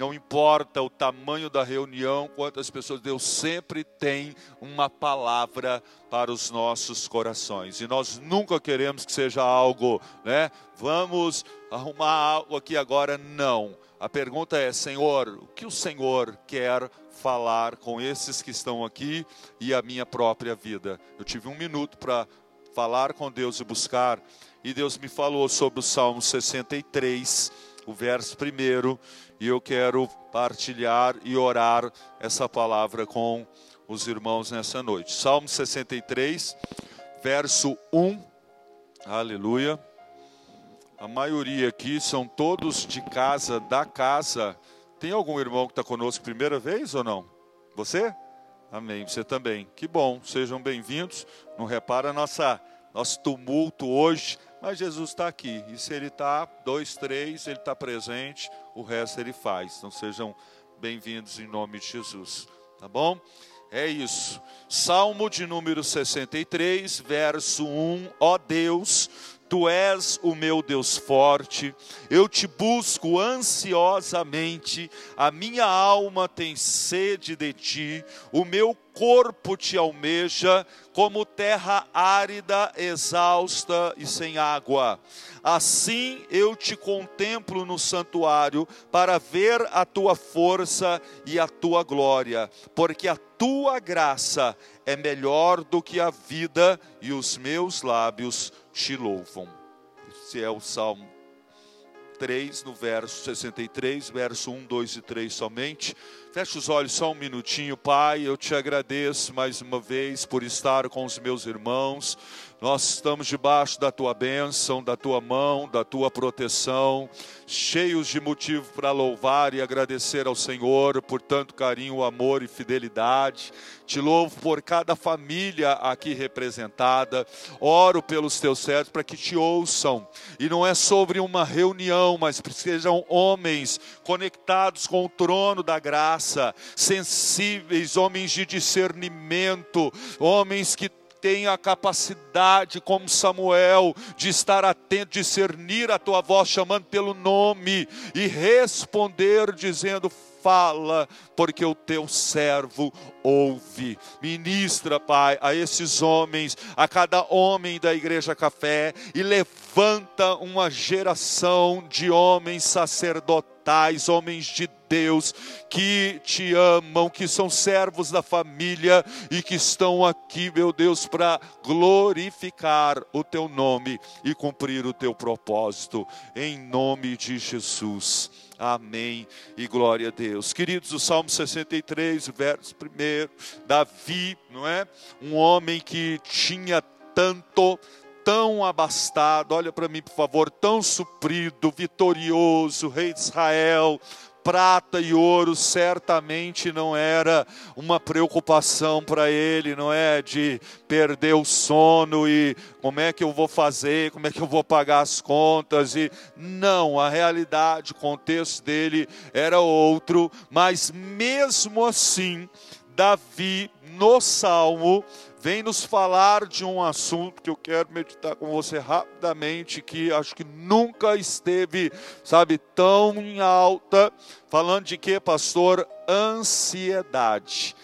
não importa o tamanho da reunião, quantas pessoas, Deus sempre tem uma palavra para os nossos corações. E nós nunca queremos que seja algo, né? Vamos arrumar algo aqui agora, não. A pergunta é, Senhor, o que o Senhor quer falar com esses que estão aqui e a minha própria vida? Eu tive um minuto para falar com Deus e buscar, e Deus me falou sobre o Salmo 63, o verso primeiro, e eu quero partilhar e orar essa palavra com os irmãos nessa noite. Salmo 63, verso 1. Aleluia. A maioria aqui são todos de casa, da casa. Tem algum irmão que está conosco primeira vez ou não? Você? Amém. Você também. Que bom. Sejam bem-vindos. Não repara nossa nosso tumulto hoje, mas Jesus está aqui. E se ele está, dois, três, ele está presente. O resto ele faz. Então sejam bem-vindos em nome de Jesus. Tá bom? É isso. Salmo de número 63, verso 1. Ó Deus, Tu és o meu Deus forte, eu te busco ansiosamente, a minha alma tem sede de ti, o meu corpo te almeja, como terra árida, exausta e sem água. Assim eu te contemplo no santuário, para ver a tua força e a tua glória, porque a tua graça é melhor do que a vida, e os meus lábios te louvam. Esse é o Salmo 3, no verso 63, verso 1, 2 e 3 somente. Feche os olhos só um minutinho, Pai. Eu te agradeço mais uma vez por estar com os meus irmãos. Nós estamos debaixo da tua bênção, da tua mão, da tua proteção, cheios de motivo para louvar e agradecer ao Senhor por tanto carinho, amor e fidelidade. Te louvo por cada família aqui representada. Oro pelos teus servos para que te ouçam. E não é sobre uma reunião, mas sejam homens conectados com o trono da graça, sensíveis, homens de discernimento, homens que tem a capacidade, como Samuel, de estar atento, discernir a tua voz, chamando pelo nome e responder, dizendo: Fala, porque o teu servo ouve. Ministra, Pai, a esses homens, a cada homem da Igreja Café, e levanta uma geração de homens sacerdotais, homens de Deus, que te amam, que são servos da família e que estão aqui, meu Deus, para glorificar o teu nome e cumprir o teu propósito, em nome de Jesus. Amém e glória a Deus. Queridos, o Salmo 63, verso 1, Davi, não é? Um homem que tinha tanto, tão abastado, olha para mim por favor, tão suprido, vitorioso, rei de Israel, prata e ouro certamente não era uma preocupação para ele, não é? De perder o sono e como é que eu vou fazer, como é que eu vou pagar as contas e não, a realidade, o contexto dele era outro, mas mesmo assim, Davi no salmo vem nos falar de um assunto que eu quero meditar com você rapidamente, que acho que nunca esteve, sabe, tão em alta. Falando de que, pastor? Ansiedade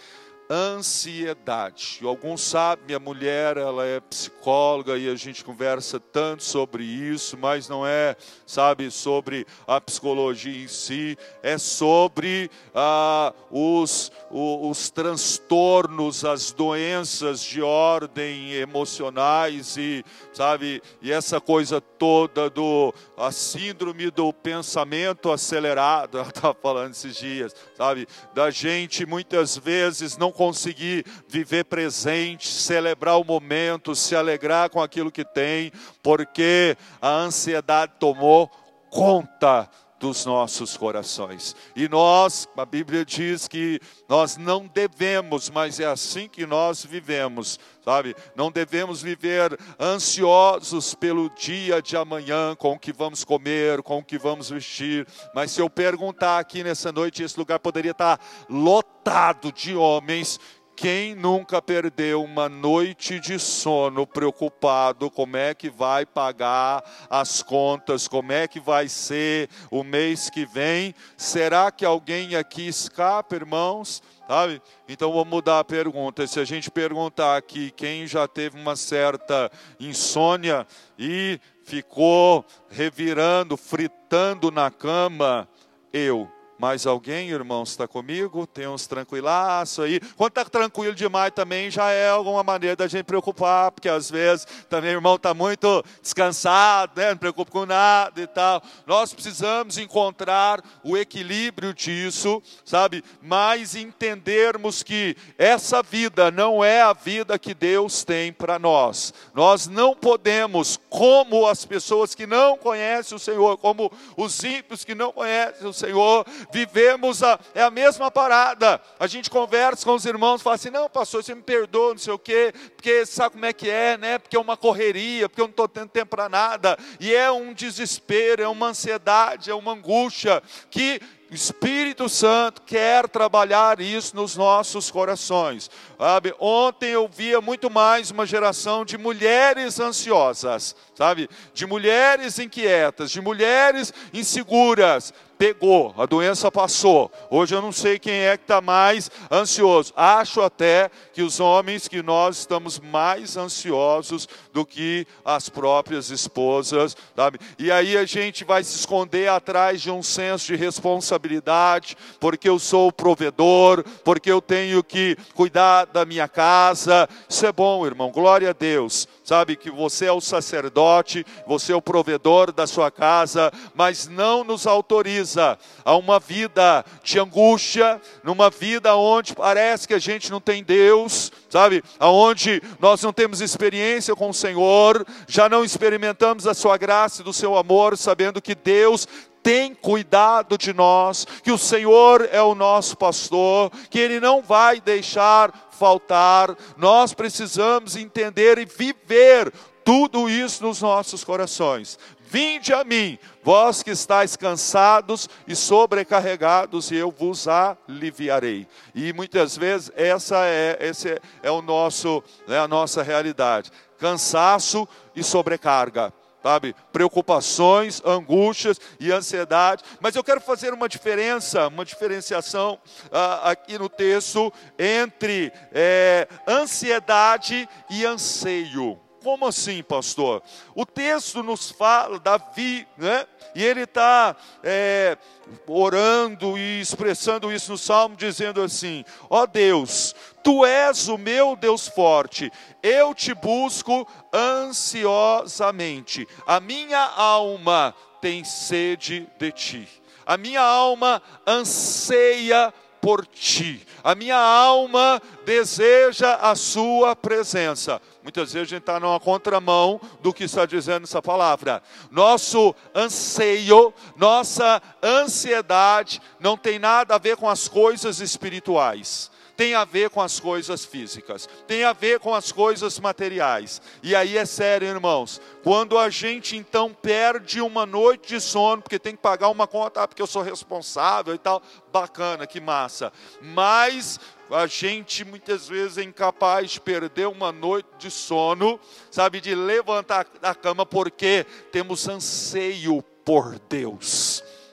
ansiedade. Alguns sabem, minha mulher, ela é psicóloga e a gente conversa tanto sobre isso, mas não é, sabe, sobre a psicologia em si, é sobre ah, os, os, os transtornos, as doenças de ordem emocionais e, sabe, e essa coisa toda do a síndrome do pensamento acelerado, ela estava falando esses dias, sabe, da gente muitas vezes não conseguir viver presente, celebrar o momento, se alegrar com aquilo que tem, porque a ansiedade tomou conta dos nossos corações. E nós, a Bíblia diz que nós não devemos, mas é assim que nós vivemos, sabe? Não devemos viver ansiosos pelo dia de amanhã, com o que vamos comer, com o que vamos vestir. Mas se eu perguntar aqui nessa noite, esse lugar poderia estar lotado de homens Quem nunca perdeu uma noite de sono preocupado como é que vai pagar as contas, como é que vai ser o mês que vem? Será que alguém aqui escapa, irmãos? Sabe? Então vamos mudar a pergunta. Se a gente perguntar aqui quem já teve uma certa insônia e ficou revirando, fritando na cama, eu mais alguém, irmãos, está comigo? Tem uns tranquilaço aí. Quando está tranquilo demais também já é alguma maneira da gente preocupar, porque às vezes também o irmão está muito descansado, né? não preocupa com nada e tal. Nós precisamos encontrar o equilíbrio disso, sabe? Mas entendermos que essa vida não é a vida que Deus tem para nós. Nós não podemos, como as pessoas que não conhecem o Senhor, como os ímpios que não conhecem o Senhor, vivemos a, é a mesma parada. A gente conversa com os irmãos, fala assim: não, pastor, você me perdoa, não sei o quê, porque sabe como é que é, né? Porque é uma correria, porque eu não estou tendo tempo para nada. E é um desespero, é uma ansiedade, é uma angústia que o Espírito Santo quer trabalhar isso nos nossos corações. Sabe? Ontem eu via muito mais uma geração de mulheres ansiosas, sabe? De mulheres inquietas, de mulheres inseguras, pegou, a doença passou. Hoje eu não sei quem é que está mais ansioso. Acho até que os homens que nós estamos mais ansiosos do que as próprias esposas, sabe? E aí a gente vai se esconder atrás de um senso de responsabilidade, porque eu sou o provedor, porque eu tenho que cuidar da minha casa. Isso é bom, irmão. Glória a Deus sabe que você é o sacerdote, você é o provedor da sua casa, mas não nos autoriza a uma vida de angústia, numa vida onde parece que a gente não tem Deus, sabe? Aonde nós não temos experiência com o Senhor, já não experimentamos a sua graça e do seu amor, sabendo que Deus tem cuidado de nós, que o Senhor é o nosso pastor, que Ele não vai deixar faltar, nós precisamos entender e viver tudo isso nos nossos corações. Vinde a mim, vós que estáis cansados e sobrecarregados, e eu vos aliviarei. E muitas vezes essa é, esse é o nosso, é a nossa realidade. Cansaço e sobrecarga sabe? Preocupações, angústias e ansiedade. Mas eu quero fazer uma diferença, uma diferenciação ah, aqui no texto entre é, ansiedade e anseio. Como assim, pastor? O texto nos fala, Davi, né? E ele está é, orando e expressando isso no salmo, dizendo assim: Ó oh Deus, tu és o meu Deus forte, eu te busco ansiosamente, a minha alma tem sede de ti, a minha alma anseia por ti. A minha alma deseja a sua presença. Muitas vezes a gente está numa contramão do que está dizendo essa palavra. Nosso anseio, nossa ansiedade não tem nada a ver com as coisas espirituais tem a ver com as coisas físicas, tem a ver com as coisas materiais. E aí é sério, irmãos, quando a gente então perde uma noite de sono, porque tem que pagar uma conta, ah, porque eu sou responsável e tal, bacana, que massa. Mas a gente muitas vezes é incapaz de perder uma noite de sono, sabe, de levantar da cama porque temos anseio por Deus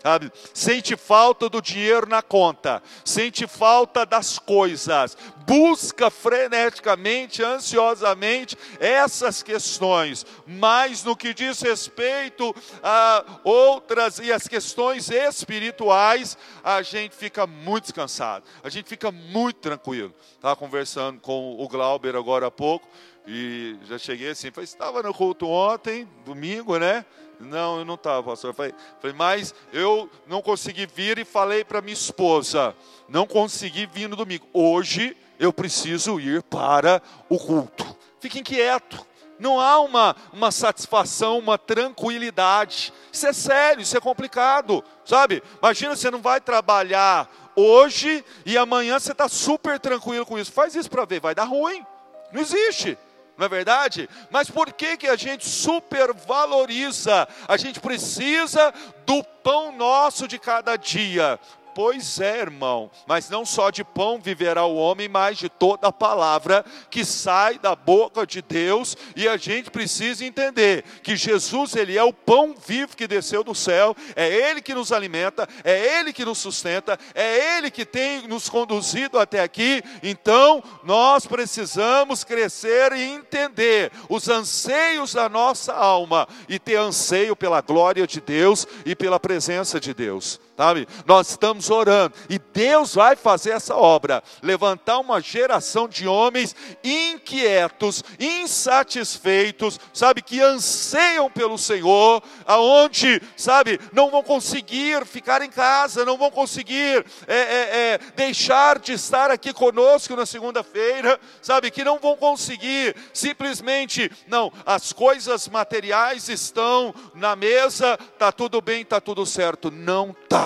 sabe? Sente falta do dinheiro na conta, sente falta das coisas, busca freneticamente, ansiosamente essas questões, mas no que diz respeito a outras e as questões espirituais, a gente fica muito descansado, a gente fica muito tranquilo. Estava conversando com o Glauber agora há pouco, e já cheguei assim, falei, estava no culto ontem, domingo, né? Não, eu não estava, pastor. Eu falei, falei, mas eu não consegui vir e falei para minha esposa, não consegui vir no domingo. Hoje eu preciso ir para o culto. Fique inquieto. Não há uma, uma satisfação, uma tranquilidade. Isso é sério, isso é complicado, sabe? Imagina você não vai trabalhar hoje e amanhã você está super tranquilo com isso. Faz isso para ver, vai dar ruim. Não existe não é verdade? Mas por que, que a gente supervaloriza? A gente precisa do pão nosso de cada dia. Pois é, irmão, mas não só de pão viverá o homem, mas de toda a palavra que sai da boca de Deus, e a gente precisa entender que Jesus, ele é o pão vivo que desceu do céu, é ele que nos alimenta, é ele que nos sustenta, é ele que tem nos conduzido até aqui. Então, nós precisamos crescer e entender os anseios da nossa alma e ter anseio pela glória de Deus e pela presença de Deus sabe? Nós estamos orando e Deus vai fazer essa obra, levantar uma geração de homens inquietos, insatisfeitos, sabe, que anseiam pelo Senhor, aonde, sabe, não vão conseguir ficar em casa, não vão conseguir é, é, é, deixar de estar aqui conosco na segunda-feira, sabe, que não vão conseguir simplesmente, não, as coisas materiais estão na mesa, tá tudo bem, tá tudo certo, não tá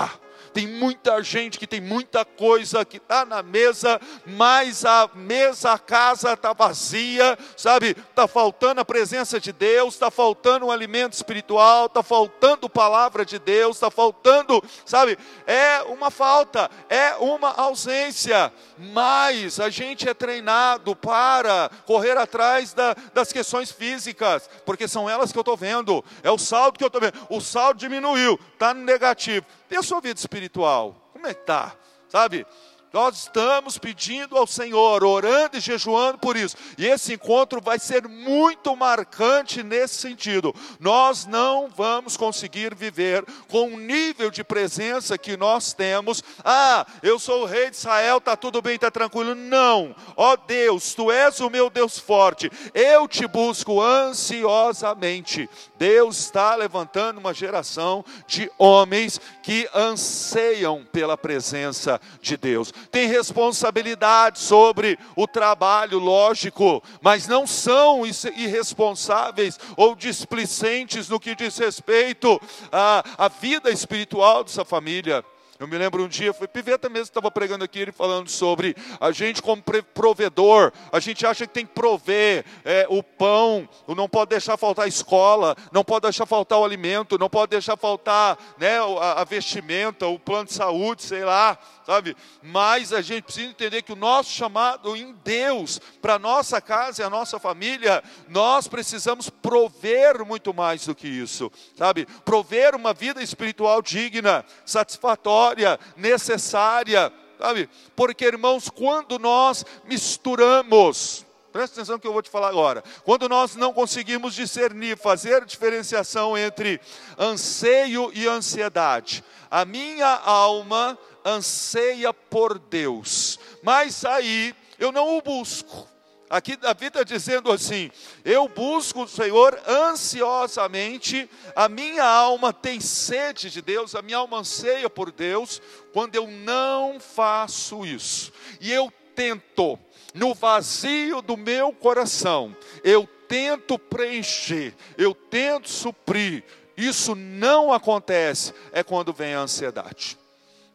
tem muita gente que tem muita coisa que está na mesa, mas a mesa, a casa está vazia, sabe? Está faltando a presença de Deus, está faltando um alimento espiritual, está faltando palavra de Deus, está faltando, sabe? É uma falta, é uma ausência, mas a gente é treinado para correr atrás da, das questões físicas, porque são elas que eu estou vendo, é o saldo que eu estou vendo. O saldo diminuiu, está no negativo. E a sua vida espiritual? Como é que está? Sabe? Nós estamos pedindo ao Senhor, orando e jejuando por isso. E esse encontro vai ser muito marcante nesse sentido. Nós não vamos conseguir viver com o nível de presença que nós temos. Ah, eu sou o rei de Israel, está tudo bem, está tranquilo. Não. Ó oh Deus, tu és o meu Deus forte. Eu te busco ansiosamente. Deus está levantando uma geração de homens que anseiam pela presença de Deus têm responsabilidade sobre o trabalho, lógico, mas não são irresponsáveis ou displicentes no que diz respeito à, à vida espiritual dessa família. Eu me lembro um dia, foi Piveta mesmo estava pregando aqui, ele falando sobre a gente como provedor, a gente acha que tem que prover é, o pão, não pode deixar faltar a escola, não pode deixar faltar o alimento, não pode deixar faltar né, a, a vestimenta, o plano de saúde, sei lá sabe? Mas a gente precisa entender que o nosso chamado em Deus, para nossa casa e a nossa família, nós precisamos prover muito mais do que isso, sabe? Prover uma vida espiritual digna, satisfatória, necessária, sabe? Porque, irmãos, quando nós misturamos, Presta atenção que eu vou te falar agora. Quando nós não conseguimos discernir, fazer diferenciação entre anseio e ansiedade, a minha alma anseia por Deus, mas aí eu não o busco. Aqui Davi está dizendo assim: Eu busco o Senhor ansiosamente, a minha alma tem sede de Deus, a minha alma anseia por Deus, quando eu não faço isso. E eu tento, no vazio do meu coração, eu tento preencher, eu tento suprir. Isso não acontece, é quando vem a ansiedade.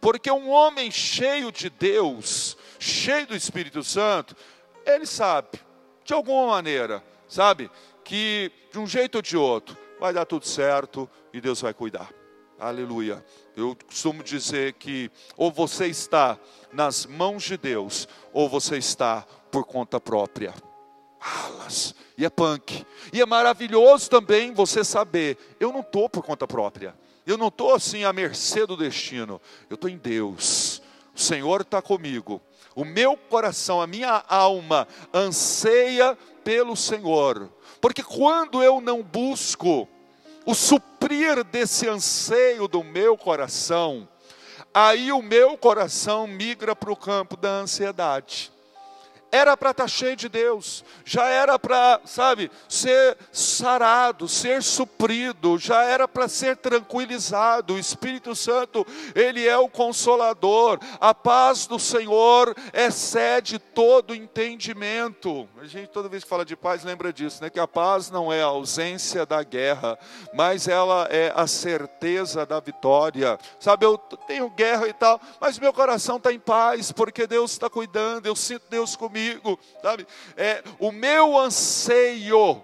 Porque um homem cheio de Deus, cheio do Espírito Santo, ele sabe, de alguma maneira, sabe, que de um jeito ou de outro vai dar tudo certo e Deus vai cuidar. Aleluia. Eu costumo dizer que ou você está nas mãos de Deus, ou você está por conta própria. Alas. E é punk. E é maravilhoso também você saber, eu não estou por conta própria. Eu não estou assim à mercê do destino, eu estou em Deus. O Senhor está comigo. O meu coração, a minha alma anseia pelo Senhor. Porque quando eu não busco o suprir desse anseio do meu coração, aí o meu coração migra para o campo da ansiedade era para estar tá cheio de Deus, já era para, sabe, ser sarado, ser suprido, já era para ser tranquilizado. O Espírito Santo, ele é o consolador. A paz do Senhor excede todo entendimento. A gente toda vez que fala de paz lembra disso, né? Que a paz não é a ausência da guerra, mas ela é a certeza da vitória. Sabe, eu tenho guerra e tal, mas meu coração está em paz porque Deus está cuidando. Eu sinto Deus comigo comigo, sabe? É, o meu anseio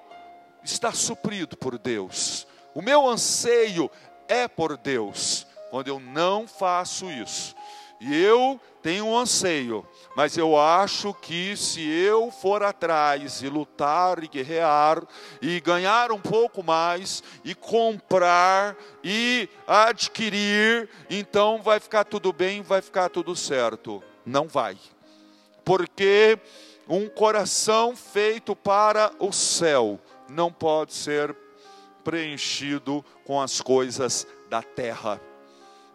está suprido por Deus. O meu anseio é por Deus. Quando eu não faço isso, E eu tenho um anseio, mas eu acho que se eu for atrás e lutar e guerrear e ganhar um pouco mais e comprar e adquirir, então vai ficar tudo bem, vai ficar tudo certo. Não vai. Porque um coração feito para o céu não pode ser preenchido com as coisas da terra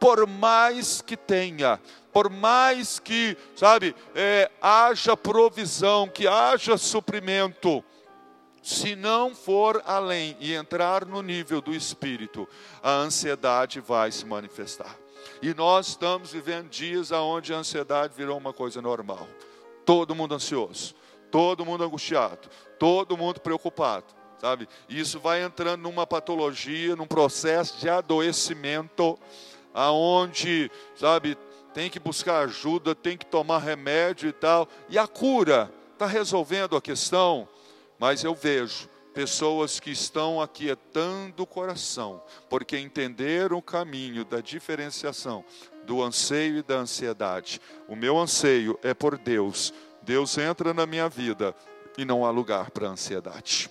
por mais que tenha, por mais que, sabe, é, haja provisão, que haja suprimento, se não for além e entrar no nível do espírito, a ansiedade vai se manifestar. E nós estamos vivendo dias onde a ansiedade virou uma coisa normal. Todo mundo ansioso, todo mundo angustiado, todo mundo preocupado, sabe? Isso vai entrando numa patologia, num processo de adoecimento aonde, sabe, tem que buscar ajuda, tem que tomar remédio e tal. E a cura está resolvendo a questão, mas eu vejo pessoas que estão aquietando o coração, porque entenderam o caminho da diferenciação do anseio e da ansiedade. O meu anseio é por Deus. Deus entra na minha vida e não há lugar para ansiedade.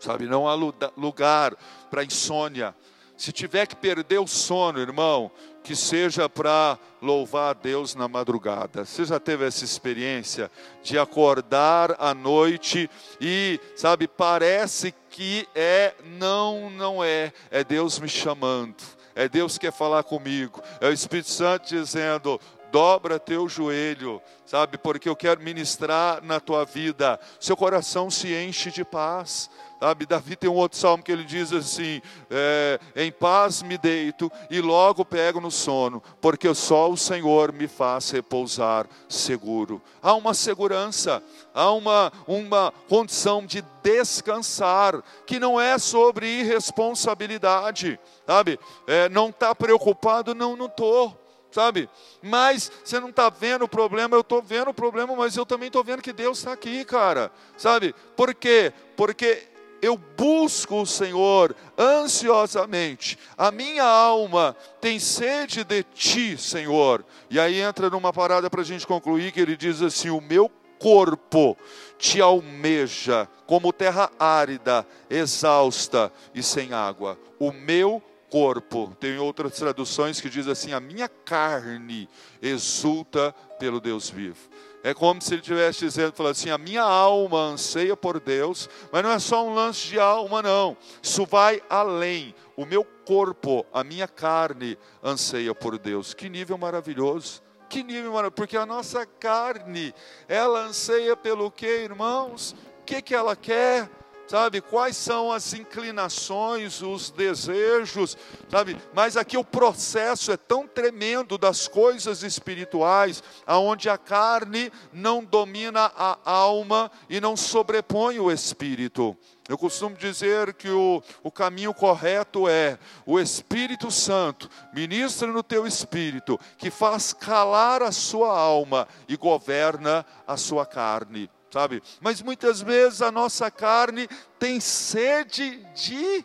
Sabe, não há lugar para insônia, se tiver que perder o sono, irmão, que seja para louvar a Deus na madrugada. Você já teve essa experiência de acordar à noite e, sabe, parece que é, não, não é, é Deus me chamando. É Deus que quer falar comigo. É o Espírito Santo dizendo: dobra teu joelho, sabe, porque eu quero ministrar na tua vida. Seu coração se enche de paz. Sabe, Davi tem um outro salmo que ele diz assim: é, Em paz me deito e logo pego no sono, porque só o Senhor me faz repousar seguro. Há uma segurança, há uma, uma condição de descansar, que não é sobre irresponsabilidade, sabe? É, não está preocupado? Não, não estou sabe? Mas você não está vendo o problema, eu estou vendo o problema, mas eu também estou vendo que Deus está aqui, cara, sabe? Por quê? Porque eu busco o Senhor ansiosamente, a minha alma tem sede de ti, Senhor. E aí entra numa parada para a gente concluir, que ele diz assim: o meu corpo te almeja como terra árida, exausta e sem água. O meu corpo, tem outras traduções que diz assim: a minha carne exulta pelo Deus vivo. É como se ele estivesse dizendo, falando assim, a minha alma anseia por Deus, mas não é só um lance de alma, não. Isso vai além. O meu corpo, a minha carne anseia por Deus. Que nível maravilhoso. Que nível maravilhoso. Porque a nossa carne, ela anseia pelo que, irmãos? O que, que ela quer? Sabe? Quais são as inclinações, os desejos, sabe? Mas aqui o processo é tão tremendo das coisas espirituais, aonde a carne não domina a alma e não sobrepõe o espírito. Eu costumo dizer que o, o caminho correto é o Espírito Santo, ministra no teu espírito, que faz calar a sua alma e governa a sua carne sabe? Mas muitas vezes a nossa carne tem sede de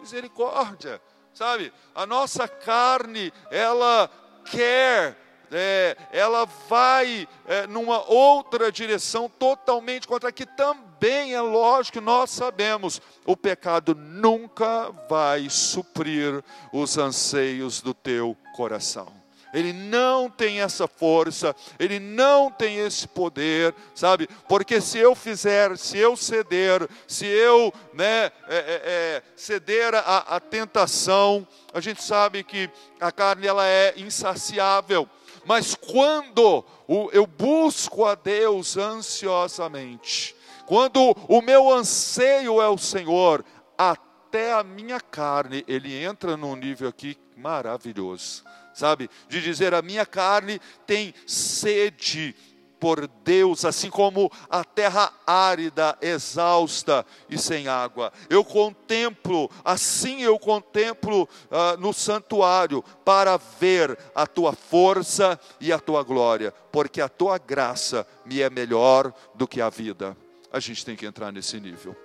misericórdia, sabe? A nossa carne, ela quer, é, ela vai é, numa outra direção totalmente contra que também é lógico nós sabemos, o pecado nunca vai suprir os anseios do teu coração ele não tem essa força, ele não tem esse poder, sabe? Porque se eu fizer, se eu ceder, se eu né, é, é, é ceder à tentação, a gente sabe que a carne ela é insaciável. Mas quando eu busco a Deus ansiosamente, quando o meu anseio é o Senhor, até a minha carne, ele entra num nível aqui maravilhoso sabe? De dizer: a minha carne tem sede por Deus, assim como a terra árida, exausta e sem água. Eu contemplo, assim eu contemplo uh, no santuário, para ver a tua força e a tua glória, porque a tua graça me é melhor do que a vida. A gente tem que entrar nesse nível,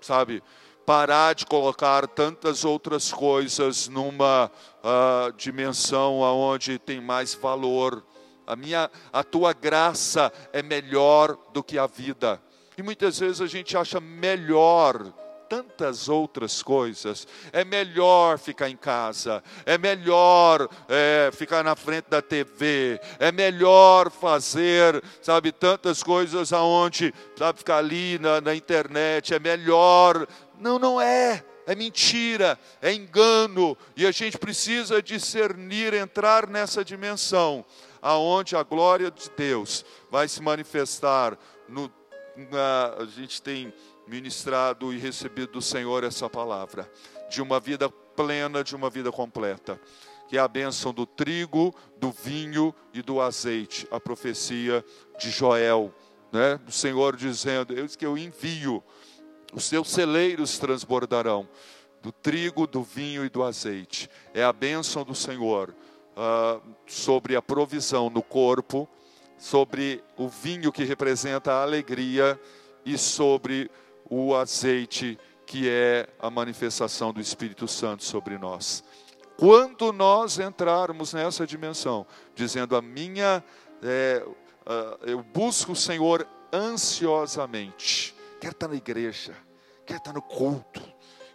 sabe? Parar de colocar tantas outras coisas numa uh, dimensão aonde tem mais valor. A minha, a tua graça é melhor do que a vida. E muitas vezes a gente acha melhor tantas outras coisas. É melhor ficar em casa, é melhor é, ficar na frente da TV, é melhor fazer, sabe, tantas coisas aonde, sabe, ficar ali na, na internet, é melhor. Não, não é. É mentira, é engano, e a gente precisa discernir, entrar nessa dimensão, aonde a glória de Deus vai se manifestar no, na, a gente tem ministrado e recebido do Senhor essa palavra, de uma vida plena, de uma vida completa, que é a bênção do trigo, do vinho e do azeite, a profecia de Joel, né? do Senhor dizendo: Eis que eu envio, os seus celeiros transbordarão do trigo, do vinho e do azeite. É a bênção do Senhor uh, sobre a provisão no corpo, sobre o vinho que representa a alegria e sobre o azeite que é a manifestação do Espírito Santo sobre nós. Quando nós entrarmos nessa dimensão, dizendo a minha, é, uh, eu busco o Senhor ansiosamente, quer estar na igreja, quer estar no culto,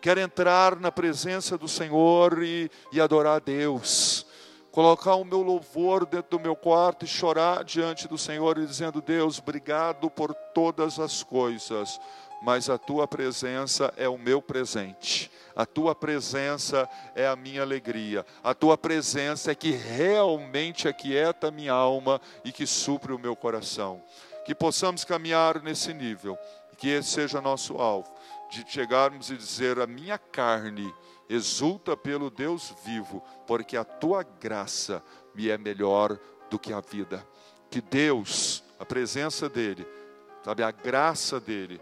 quer entrar na presença do Senhor e, e adorar a Deus, colocar o meu louvor dentro do meu quarto e chorar diante do Senhor e dizendo: Deus, obrigado por todas as coisas mas a tua presença é o meu presente. A tua presença é a minha alegria. A tua presença é que realmente aquieta a minha alma e que supre o meu coração. Que possamos caminhar nesse nível, que esse seja nosso alvo, de chegarmos e dizer: a minha carne exulta pelo Deus vivo, porque a tua graça me é melhor do que a vida. Que Deus, a presença dEle, sabe, a graça dEle,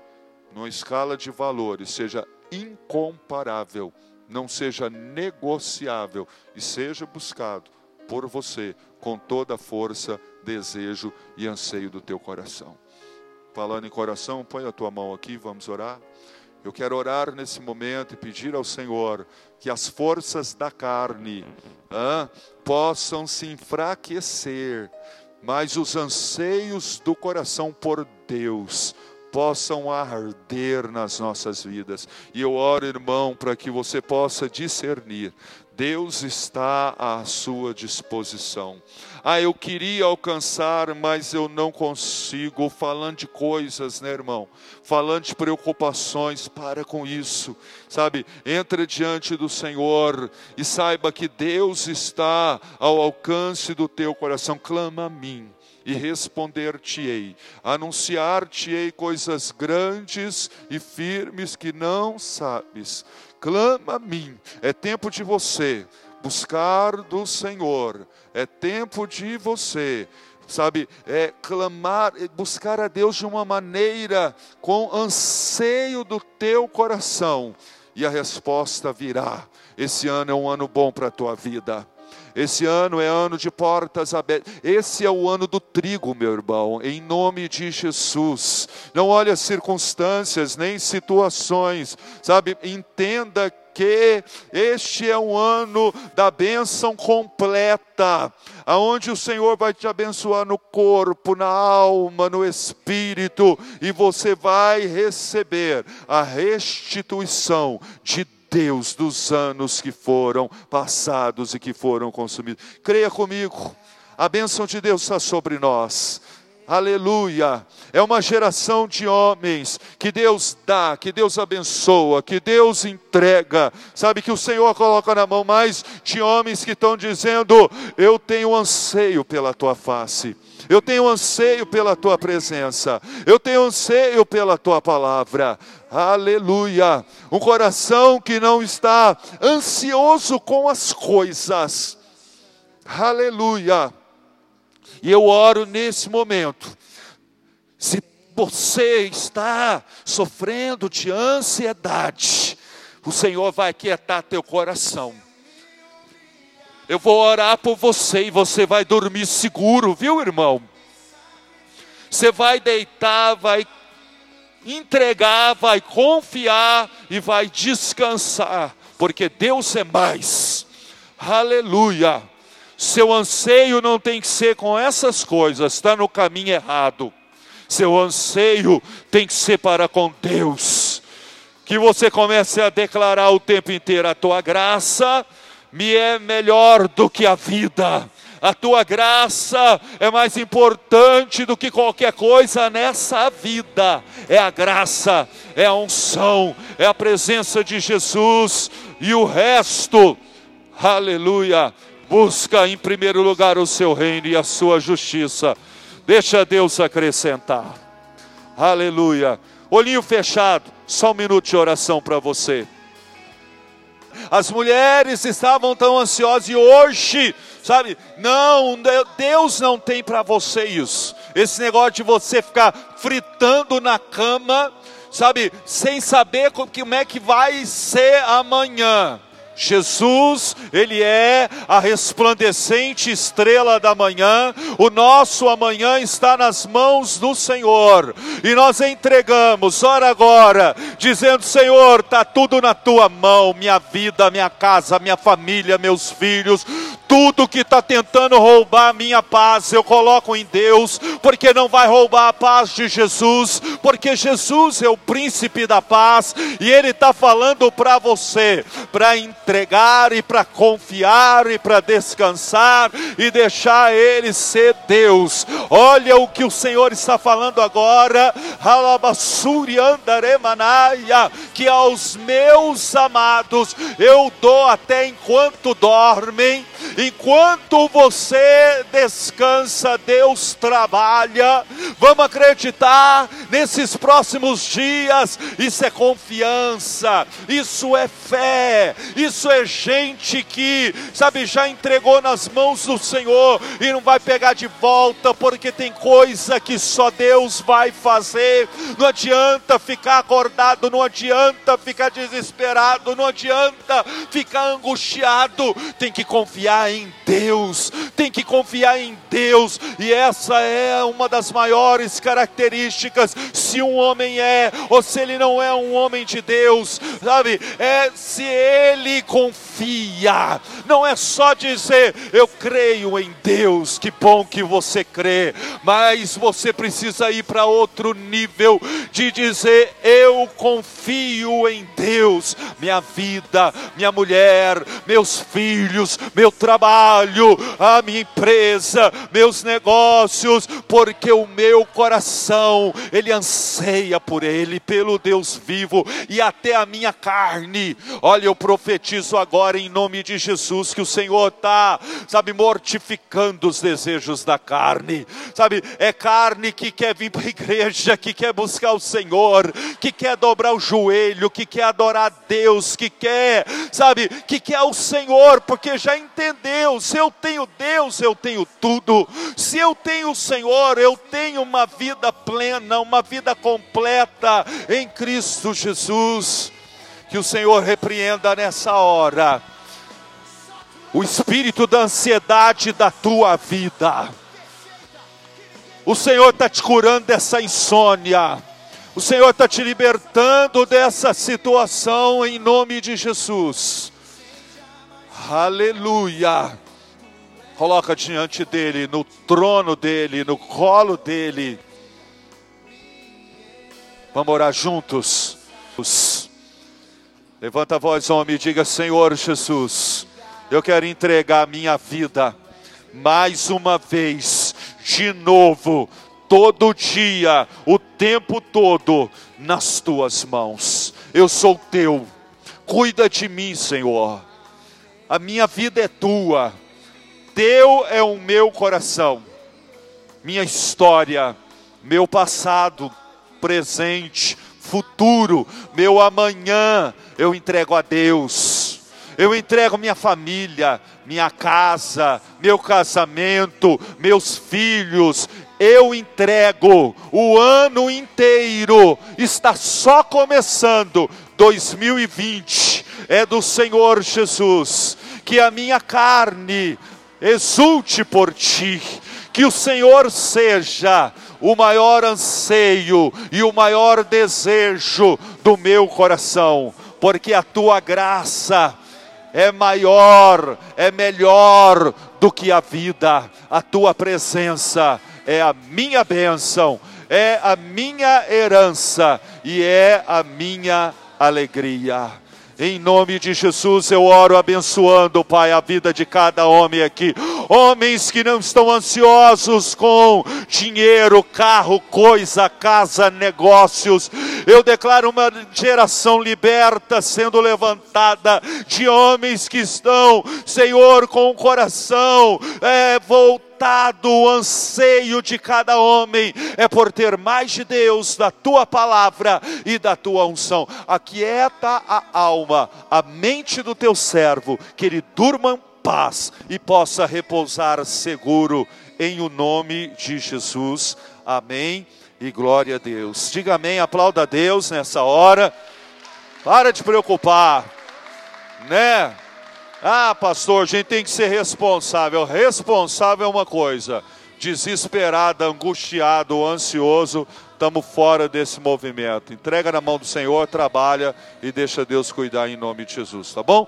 numa escala de valores, seja incomparável, não seja negociável e seja buscado por você com toda a força, desejo e anseio do teu coração. Falando em coração, põe a tua mão aqui, vamos orar. Eu quero orar nesse momento e pedir ao Senhor que as forças da carne ah, possam se enfraquecer, mas os anseios do coração por Deus possam arder nas nossas vidas. E eu oro, irmão, para que você possa discernir. Deus está à sua disposição. Ah, eu queria alcançar, mas eu não consigo. Falando de coisas, né, irmão? Falando de preocupações, para com isso, sabe? Entra diante do Senhor e saiba que Deus está ao alcance do teu coração. Clama a mim e responder-te-ei, anunciar-te-ei coisas grandes e firmes que não sabes. Clama a mim, é tempo de você buscar do Senhor, é tempo de você sabe, é clamar, é buscar a Deus de uma maneira com anseio do teu coração, e a resposta virá. Esse ano é um ano bom para a tua vida. Esse ano é ano de portas abertas. Esse é o ano do trigo, meu irmão, em nome de Jesus. Não olhe as circunstâncias nem situações, sabe? Entenda que este é um ano da bênção completa, aonde o Senhor vai te abençoar no corpo, na alma, no espírito, e você vai receber a restituição de Deus dos anos que foram passados e que foram consumidos. Creia comigo, a bênção de Deus está sobre nós. Aleluia! É uma geração de homens que Deus dá, que Deus abençoa, que Deus entrega. Sabe que o Senhor coloca na mão mais de homens que estão dizendo: Eu tenho anseio pela tua face. Eu tenho anseio pela tua presença. Eu tenho anseio pela tua palavra. Aleluia. Um coração que não está ansioso com as coisas. Aleluia. E eu oro nesse momento. Se você está sofrendo de ansiedade, o Senhor vai quietar teu coração. Eu vou orar por você e você vai dormir seguro, viu, irmão? Você vai deitar, vai entregar, vai confiar e vai descansar, porque Deus é mais. Aleluia. Seu anseio não tem que ser com essas coisas, está no caminho errado. Seu anseio tem que ser para com Deus. Que você comece a declarar o tempo inteiro: a tua graça me é melhor do que a vida. A tua graça é mais importante do que qualquer coisa nessa vida. É a graça, é a unção, é a presença de Jesus e o resto. Aleluia. Busca em primeiro lugar o seu reino e a sua justiça. Deixa Deus acrescentar. Aleluia. Olhinho fechado, só um minuto de oração para você. As mulheres estavam tão ansiosas e hoje, sabe, não, Deus não tem para você isso. Esse negócio de você ficar fritando na cama, sabe, sem saber como é que vai ser amanhã. Jesus, Ele é a resplandecente estrela da manhã, o nosso amanhã está nas mãos do Senhor, e nós entregamos, ora agora, dizendo: Senhor, está tudo na tua mão, minha vida, minha casa, minha família, meus filhos, tudo que está tentando roubar a minha paz, eu coloco em Deus, porque não vai roubar a paz de Jesus, porque Jesus é o príncipe da paz, e Ele está falando para você, para entregar e para confiar e para descansar e deixar Ele ser Deus. Olha o que o Senhor está falando agora, que aos meus amados eu dou até enquanto dormem, enquanto você descansa, Deus trabalha. Vamos acreditar nesses próximos dias, isso é confiança, isso é fé, isso isso é gente que, sabe, já entregou nas mãos do Senhor e não vai pegar de volta, porque tem coisa que só Deus vai fazer. Não adianta ficar acordado, não adianta ficar desesperado, não adianta ficar angustiado. Tem que confiar em Deus, tem que confiar em Deus, e essa é uma das maiores características. Se um homem é, ou se ele não é um homem de Deus, sabe, é se ele confia. Não é só dizer eu creio em Deus, que bom que você crê, mas você precisa ir para outro nível de dizer eu confio em Deus, minha vida, minha mulher, meus filhos, meu trabalho, a minha empresa, meus negócios, porque o meu coração, ele anseia por ele, pelo Deus vivo e até a minha carne. Olha, eu profetizo agora em nome de Jesus que o Senhor está, sabe, mortificando os desejos da carne, sabe, é carne que quer vir para a igreja, que quer buscar o Senhor, que quer dobrar o joelho, que quer adorar a Deus, que quer, sabe, que quer o Senhor, porque já entendeu: se eu tenho Deus, eu tenho tudo, se eu tenho o Senhor, eu tenho uma vida plena, uma vida completa em Cristo Jesus. Que o Senhor repreenda nessa hora o espírito da ansiedade da tua vida. O Senhor está te curando dessa insônia. O Senhor está te libertando dessa situação em nome de Jesus. Aleluia. Coloca diante dele, no trono dele, no colo dele. Vamos orar juntos. Levanta a voz, homem, e diga: Senhor Jesus, eu quero entregar a minha vida mais uma vez, de novo, todo dia, o tempo todo, nas tuas mãos. Eu sou teu, cuida de mim, Senhor. A minha vida é tua, teu é o meu coração, minha história, meu passado, presente, futuro, meu amanhã, eu entrego a Deus. Eu entrego minha família, minha casa, meu casamento, meus filhos. Eu entrego o ano inteiro. Está só começando. 2020 é do Senhor Jesus. Que a minha carne exulte por ti. Que o Senhor seja o maior anseio e o maior desejo do meu coração, porque a tua graça é maior, é melhor do que a vida, a tua presença é a minha bênção, é a minha herança e é a minha alegria. Em nome de Jesus eu oro abençoando, Pai, a vida de cada homem aqui. Homens que não estão ansiosos com dinheiro, carro, coisa, casa, negócios. Eu declaro uma geração liberta sendo levantada de homens que estão, Senhor, com o coração é, voltado o anseio de cada homem é por ter mais de Deus, da tua palavra e da tua unção. Aquieta a alma, a mente do teu servo, que ele durma paz e possa repousar seguro em o nome de Jesus. Amém. E glória a Deus. Diga amém, aplauda a Deus nessa hora. Para de preocupar, né? Ah, pastor, a gente tem que ser responsável. Responsável é uma coisa, desesperado, angustiado, ansioso, estamos fora desse movimento. Entrega na mão do Senhor, trabalha e deixa Deus cuidar em nome de Jesus, tá bom?